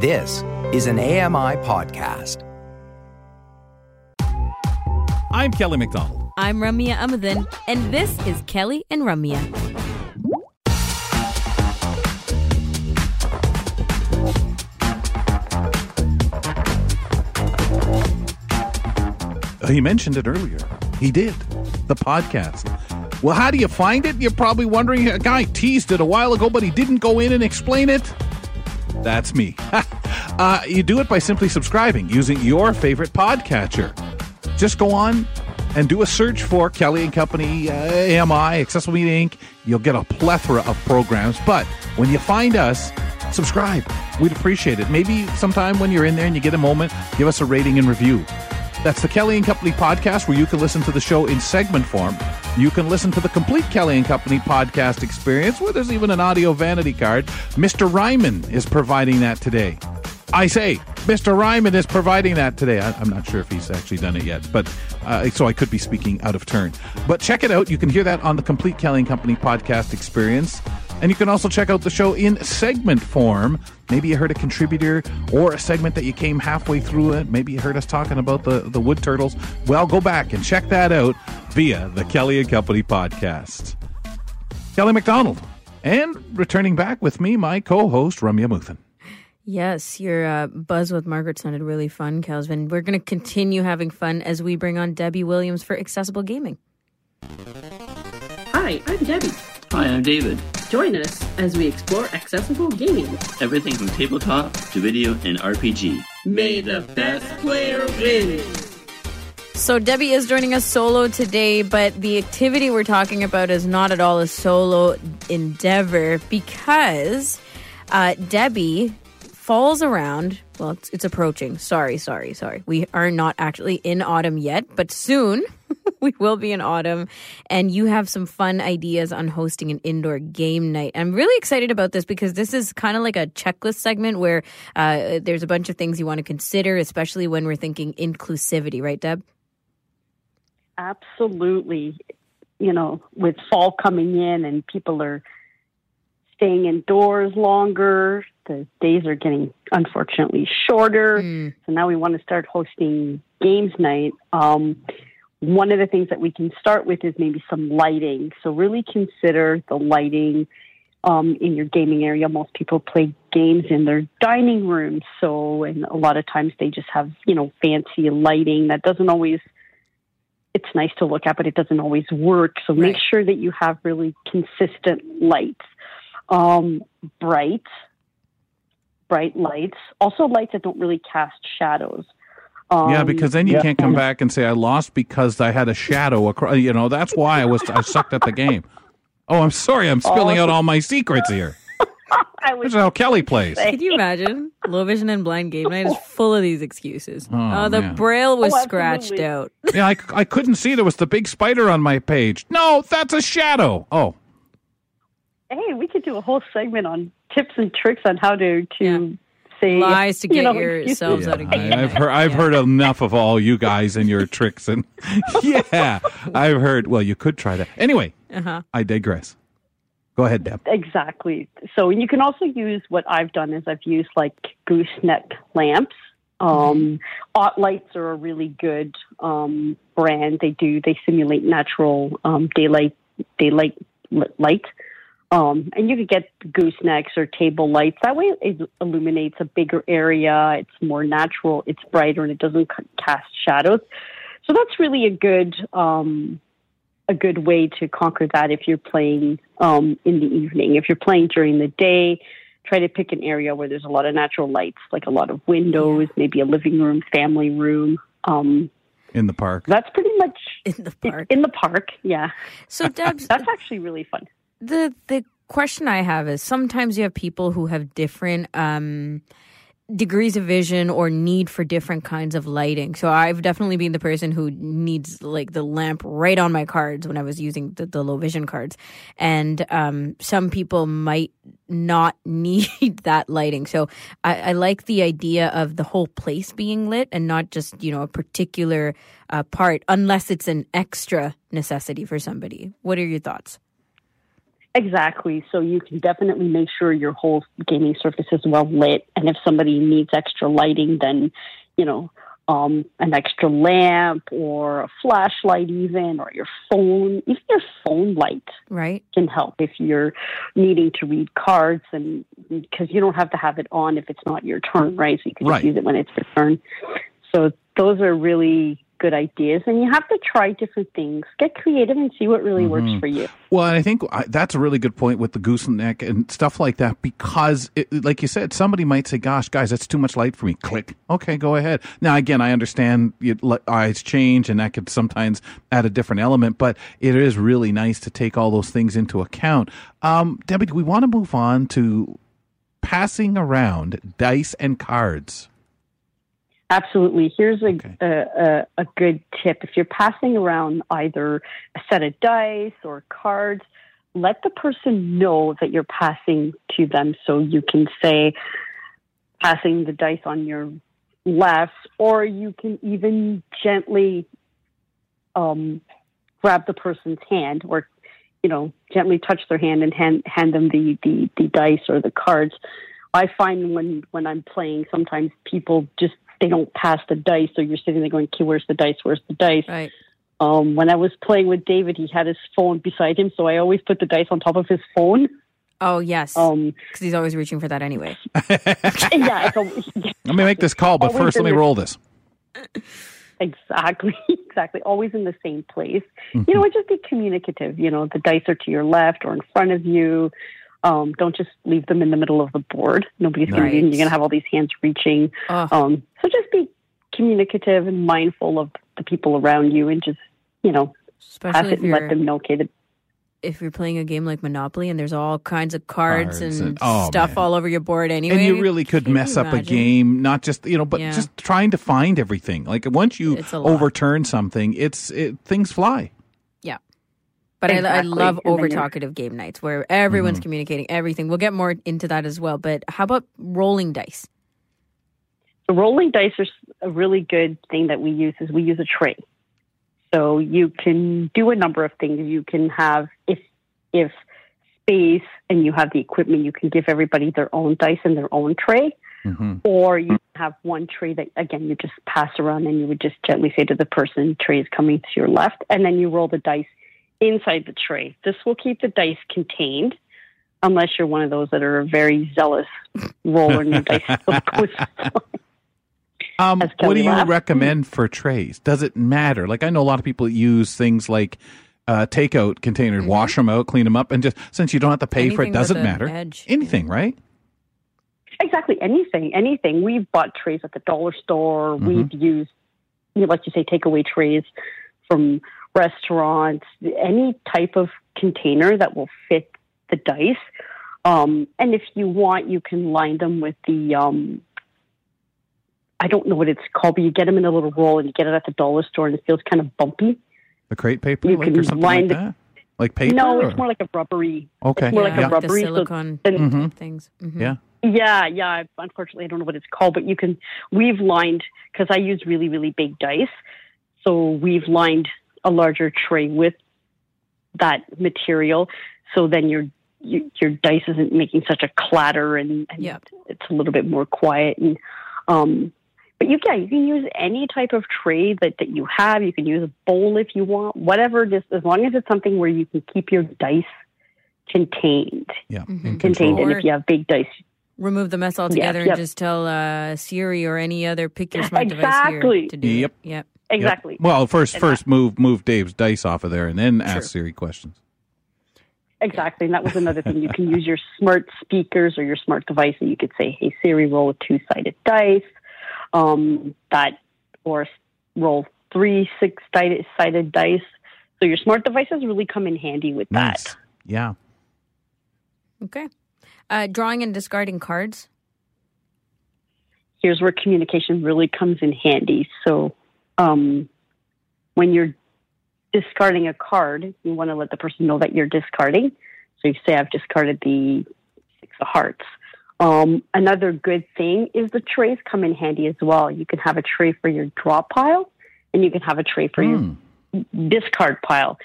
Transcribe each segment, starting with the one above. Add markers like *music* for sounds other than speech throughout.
This is an AMI podcast. I'm Kelly McDonald. I'm Ramya Amuthan, and this is Kelly and Ramya. He oh, mentioned it earlier. He did. The podcast. Well, how do you find it? You're probably wondering. A guy teased it a while ago, but he didn't go in and explain it. That's me. *laughs* uh, you do it by simply subscribing using your favorite podcatcher. Just go on and do a search for Kelly and Company, uh, AMI, Accessible Media Inc. You'll get a plethora of programs. But when you find us, subscribe. We'd appreciate it. Maybe sometime when you're in there and you get a moment, give us a rating and review. That's the Kelly and Company podcast where you can listen to the show in segment form. You can listen to the complete Kelly and Company podcast experience where there's even an audio vanity card. Mr. Ryman is providing that today. I say, Mr. Ryman is providing that today. I, am not sure if he's actually done it yet, but uh, so I could be speaking out of turn. But check it out. You can hear that on the complete Kelly and Company podcast experience. And you can also check out the show in segment form. Maybe you heard a contributor or a segment that you came halfway through it. Maybe you heard us talking about the, the wood turtles. Well, go back and check that out via the Kelly and Company podcast. Kelly McDonald. And returning back with me, my co host, Ramya Muthan. Yes, your uh, buzz with Margaret sounded really fun, Calvin. We're going to continue having fun as we bring on Debbie Williams for Accessible Gaming. Hi, I'm Debbie. Hi, I'm David. Join us as we explore accessible gaming. Everything from tabletop to video and RPG. May the best player win. So, Debbie is joining us solo today, but the activity we're talking about is not at all a solo endeavor because uh, Debbie falls around. Well, it's, it's approaching. Sorry, sorry, sorry. We are not actually in autumn yet, but soon *laughs* we will be in autumn. And you have some fun ideas on hosting an indoor game night. I'm really excited about this because this is kind of like a checklist segment where uh, there's a bunch of things you want to consider, especially when we're thinking inclusivity, right, Deb? Absolutely. You know, with fall coming in and people are staying indoors longer, the days are getting unfortunately shorter. Mm. So now we want to start hosting games night. Um, one of the things that we can start with is maybe some lighting. So really consider the lighting um, in your gaming area. Most people play games in their dining room, so and a lot of times they just have you know fancy lighting that doesn't always. It's nice to look at, but it doesn't always work. So right. make sure that you have really consistent lights, um, bright, bright lights. Also, lights that don't really cast shadows. Um, yeah, because then you yeah. can't come back and say I lost because I had a shadow across. You know, that's why I was I sucked at the game. Oh, I'm sorry, I'm spilling oh, out all my secrets here. I was That's how Kelly *laughs* plays. Can you imagine? Low vision and blind game night is *laughs* full of these excuses. Oh, uh, the man. braille was oh, scratched out. *laughs* yeah, I, I couldn't see there was the big spider on my page. No, that's a shadow. Oh. Hey, we could do a whole segment on tips and tricks on how to to yeah say lies to get you know, yourselves yeah, out of game. I, have heard I've heard enough of all you guys and your tricks and yeah, I've heard. Well, you could try that anyway. Uh-huh. I digress. Go ahead, Deb. Exactly. So you can also use what I've done is I've used like gooseneck lamps. Um, OttLites are a really good um, brand. They do they simulate natural um, daylight daylight light. Um, and you could get goosenecks or table lights. That way, it illuminates a bigger area. It's more natural. It's brighter, and it doesn't cast shadows. So that's really a good um, a good way to conquer that if you're playing um, in the evening. If you're playing during the day, try to pick an area where there's a lot of natural lights, like a lot of windows, maybe a living room, family room. Um, in the park. That's pretty much in the park. In the park, yeah. So *laughs* Deb's, that's actually really fun the the question I have is sometimes you have people who have different um, degrees of vision or need for different kinds of lighting. So I've definitely been the person who needs like the lamp right on my cards when I was using the, the low vision cards. And um, some people might not *laughs* need that lighting. So I, I, like the idea of the whole place being lit and not just, you know, a particular uh, part, unless it's an extra necessity for somebody. What are your thoughts? Exactly. So you can definitely make sure your whole gaming surface is well lit. And if somebody needs extra lighting, then, you know, um, an extra lamp or a flashlight, even, or your phone, even your phone light Right. can help if you're needing to read cards and because you don't have to have it on if it's not your turn, right? So you can just use it when it's your turn. So those are really good ideas, and you have to try different things. Get creative and see what really works for you. Well, I think that's a really good point with the gooseneck and stuff like that because, it, like you said, somebody might say, "Gosh, guys, that's too much light for me." Click. Okay, go ahead. Now, again, I understand eyes change, and that could sometimes add a different element, but it is really nice to take all those things into account. Um, Debbie, do we want to move on to passing around dice and cards? Absolutely. Here's a, Okay. a, a, a good tip. If you're passing around either a set of dice or cards, let the person know that you're passing to them. So you can say, passing the dice on your left, or you can even gently um, grab the person's hand or, you know, gently touch their hand and hand, hand them the, the, the dice or the cards. I find when, when I'm playing, sometimes people just they don't pass the dice, so you're sitting there going, "Okay, where's the dice? Where's the dice?" Right. Um, when I was playing with David, he had his phone beside him, so I always put the dice on top of his phone. Oh yes. Um, Because he's always reaching for that anyway. *laughs* yeah, it's a, Let me make this call, but Always first, let me the- roll this. exactly, *laughs* exactly. Always in the same place. You know, and just be communicative. You know, the dice are to your left or in front of you. Um, don't just leave them in the middle of the board. Nobody's going Right. to. You're going to have all these hands reaching. Oh, Um, so just be communicative and mindful of the people around you, and just you know, pass it and let them know. Okay, the if you're playing a game like Monopoly and there's all kinds of cards, Cards and, and- oh, stuff man. all over your board anyway. and you really could Can mess up a game not just you know but Yeah. just trying to find everything like once you It's a lot. overturn something it's it, things fly Yeah. But I, I love And over talkative game nights where everyone's Mm-hmm. communicating everything. We'll get more into that as well. But how about rolling dice? The rolling dice is a really good thing that we use is we use a tray. So you can do a number of things. You can have if if space and you have the equipment, you can give everybody their own dice and their own tray. hmm Or you have one tray that again you just pass around and you would just gently say to the person, tray is coming to your left, and then you roll the dice inside the tray. This will keep the dice contained. Unless you're one of those that are a very zealous roller and your dice *laughs* um, what do you laughed. recommend for trays does it matter like i know a lot of people use things like uh, takeout containers wash them out clean them up and just since you don't have to pay for it doesn't matter edge. anything right Exactly. Anything, anything. We've bought trays at the dollar store. Mm-hmm. We've used, you know, like you say, takeaway trays from restaurants. Any type of container that will fit the dice. Um, and if you want, you can line them with the. Um, I don't know what it's called, but you get them in a little roll and you get it at the dollar store, and it feels kind of bumpy. the crate paper You like, or can something line like the- that like paper no, or- it's more like a rubbery. okay it's more like a yeah. rub- the rubbery, so silicone then- Mhm. type things. Mhm. yeah Yeah, yeah. Unfortunately, I don't know what it's called, but you can. We've lined because I use really, really big dice, so we've lined a larger tray with that material. So then your you, your dice isn't making such a clatter, and, and Yep. it's a little bit more quiet. And um, but you can you can use any type of tray that that you have. You can use a bowl if you want, whatever. Just as long as it's something where you can keep your dice contained, yeah Mhm. contained. And if you have big dice, Remove the mess altogether yep. and just tell uh, Siri or any other pick your smart device here to do Yep. it. Yep. Exactly. Yep. well first And first move move dave's dice off of there and then Sure. ask siri questions Exactly. And that was another thing. You can use your smart speakers or your smart device and you could say, hey, Siri, roll a two sided dice. Um, that, or roll three six sided dice. So your smart devices really come in handy with nice that. yeah Okay. Uh, drawing and discarding cards. Here's where communication really comes in handy. So um, when you're discarding a card, you want to let the person know that you're discarding. So you say, I've discarded the six of hearts. Um, another good thing is the trays come in handy as well. You can have a tray for your draw pile, and you can have a tray for Hmm. your discard pile.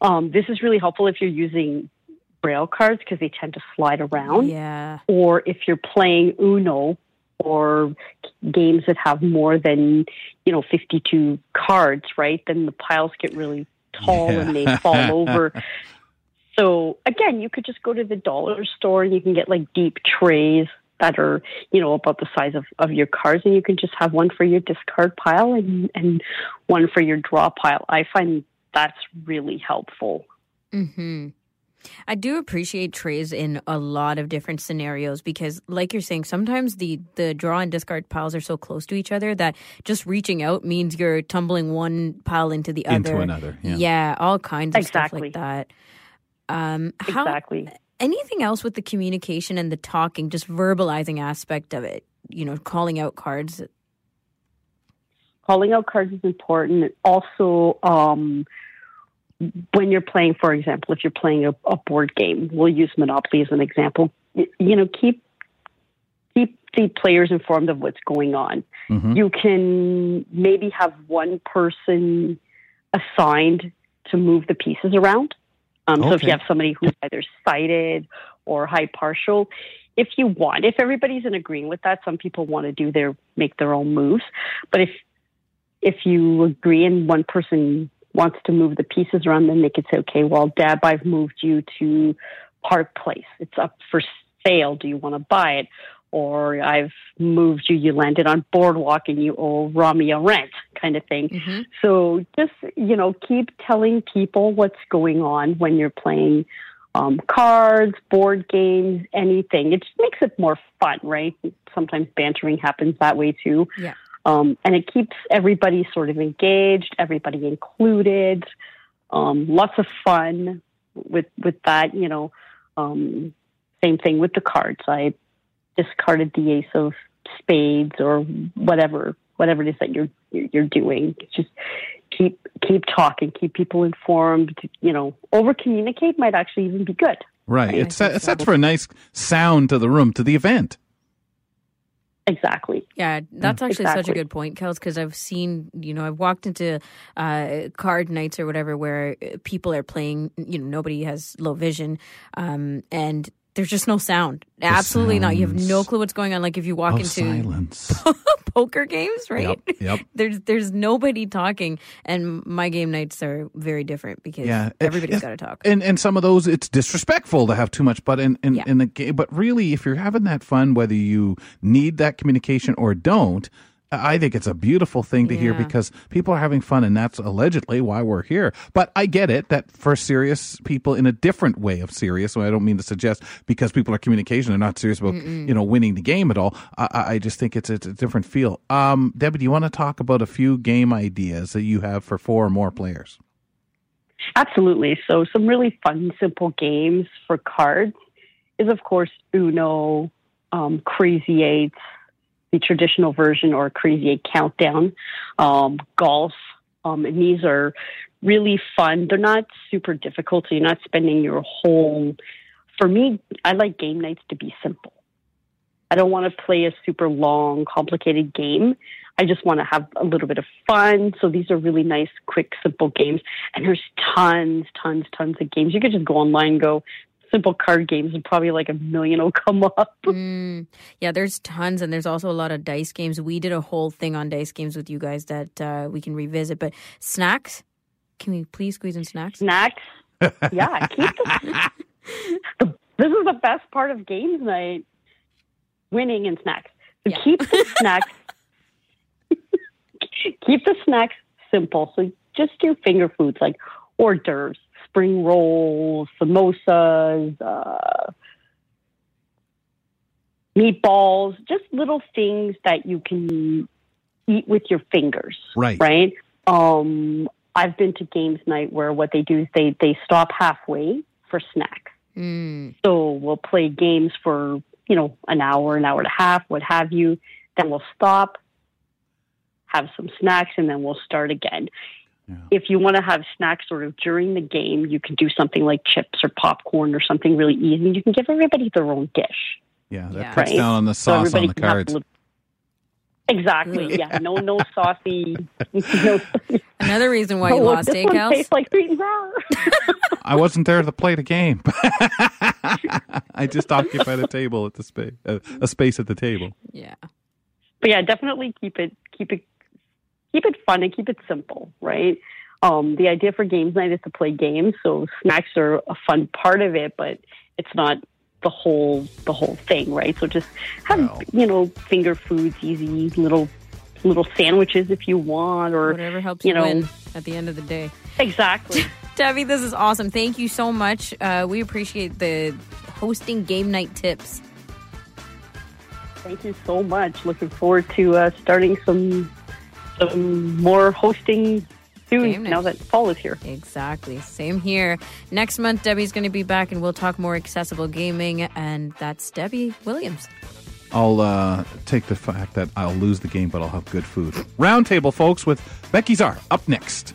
Um, this is really helpful if you're using braille cards because they tend to slide around. Yeah. Or if you're playing Uno or games that have more than, you know, 52 cards, right? Then the piles get really tall Yeah. and they fall *laughs* over. So again, you could just go to the dollar store and you can get like deep trays that are, you know, about the size of, of your cards and you can just have one for your discard pile and, and one for your draw pile. I find that's really helpful. Hmm. I do appreciate trays in a lot of different scenarios because, like you're saying, sometimes the the draw and discard piles are so close to each other that just reaching out means you're tumbling one pile into the Into other. another, yeah. all kinds of Exactly. stuff like that. Um, how, Exactly. anything else with the communication and the talking, just verbalizing aspect of it? You know, calling out cards. calling out cards is important. Also, um, when you're playing, for example, if you're playing a, a board game, we'll use Monopoly as an example. You know, keep keep the players informed of what's going on. Mhm. You can maybe have one person assigned to move the pieces around. Um, So if you have somebody who's either sighted or high partial, if you want, if everybody's in agreeing with that, some people want to do their make their own moves. But if if you agree and one person wants to move the pieces around, then they could say, okay, well, Deb, I've moved you to Park Place. It's up for sale. Do you want to buy it? Or I've moved you, you landed on Boardwalk and you owe Ramya rent kind of thing. Mm-hmm. So just, you know, keep telling people what's going on when you're playing um, cards, board games, anything. It just makes it more fun, right? Sometimes bantering happens that way too. Yeah. Um, and it keeps everybody sort of engaged, everybody included. Um, lots of fun with with that, you know. Um, same thing with the cards. I discarded the ace of spades or whatever whatever it is that you're you're doing. Just keep keep talking, keep people informed. You know, over communicate might actually even be good. Right. I It, set, think it sets for a nice sound to the room, to the event. Exactly. Yeah, that's actually such a good point, Kels, because I've seen, you know, I've walked into uh, card nights or whatever where uh, people are playing, you know, nobody has low vision, um, and there's just no sound. Absolutely not. You have no clue what's going on. Like if you walk Of into silence. *laughs* poker games, right? Yep. Yep. *laughs* There's there's nobody talking, and my game nights are very different because Yeah. everybody's got to talk. And and some of those it's disrespectful to have too much but in in, Yeah. in the game but really if you're having that fun whether you need that communication or don't I think it's a beautiful thing to hear because people are having fun and that's allegedly why we're here. But I get it that for serious people in a different way of serious, so I don't mean to suggest because people are communication they're not serious about, you know, winning the game at all. I, I I just think it's, it's a different feel. Um, Debbie, do you want to talk about a few game ideas that you have for four or more players? Absolutely. So, some really fun, simple games for cards is, of course, Uno, um, Crazy Eights, the traditional version, or Crazy Eight Countdown, um, golf. Um, and these are really fun. They're not super difficult, so you're not spending your whole. For me, I like game nights to be simple. I don't want to play a super long, complicated game. I just want to have a little bit of fun. So these are really nice, quick, simple games. And there's tons, tons, tons of games. You could just go online and go simple card games, and probably like a million will come up. *laughs* Mm, yeah, there's tons, and there's also a lot of dice games. We did a whole thing on dice games with you guys that uh, we can revisit. But snacks, can we please squeeze in snacks? Snacks. *laughs* Yeah, keep the, *laughs* the. This is the best part of games night winning and snacks. So Yeah. keep the snacks. keep the snacks simple. So just do finger foods like hors d'oeuvres, spring rolls, samosas, uh, meatballs, just little things that you can eat with your fingers Right. right? Um, I've been to games night where what they do is they they stop halfway for snacks. Mm, So we'll play games for you know an hour, an hour and a half, what have you. Then we'll stop, have some snacks, and then we'll start again. Yeah. If you want to have snacks sort of during the game, you can do something like chips or popcorn or something really easy. And you can give everybody their own dish. Yeah, that Yeah. cuts Right. down on the So sauce on the can have a cards. Exactly. Yeah. No, no *laughs* saucy. No, Another reason why you *laughs* oh, lost, this eh, one tastes like sweet and sour. *laughs* I wasn't there to play the game. I just occupied a table at the space, uh, a space at the table. Yeah. but yeah, definitely keep it keep it keep it fun and keep it simple, right? Um, the idea for games night is to play games, so snacks are a fun part of it, but it's not the whole the whole thing, right? So just have Well. you know finger foods, easy little little sandwiches if you want, or Whatever helps you you, know win at the end of the day. exactly. *laughs* Debbie, this is awesome. Thank you so much. Uh, we appreciate the hosting game night tips. Thank you so much. Looking forward to uh, starting some some more hosting soon. Game. Now that fall is here. Exactly. Same here. Next month, Debbie's going to be back and we'll talk more accessible gaming. And that's Debbie Williams. I'll uh, take the fact that I'll lose the game, but I'll have good food. Roundtable, folks, with Becky Czar up next.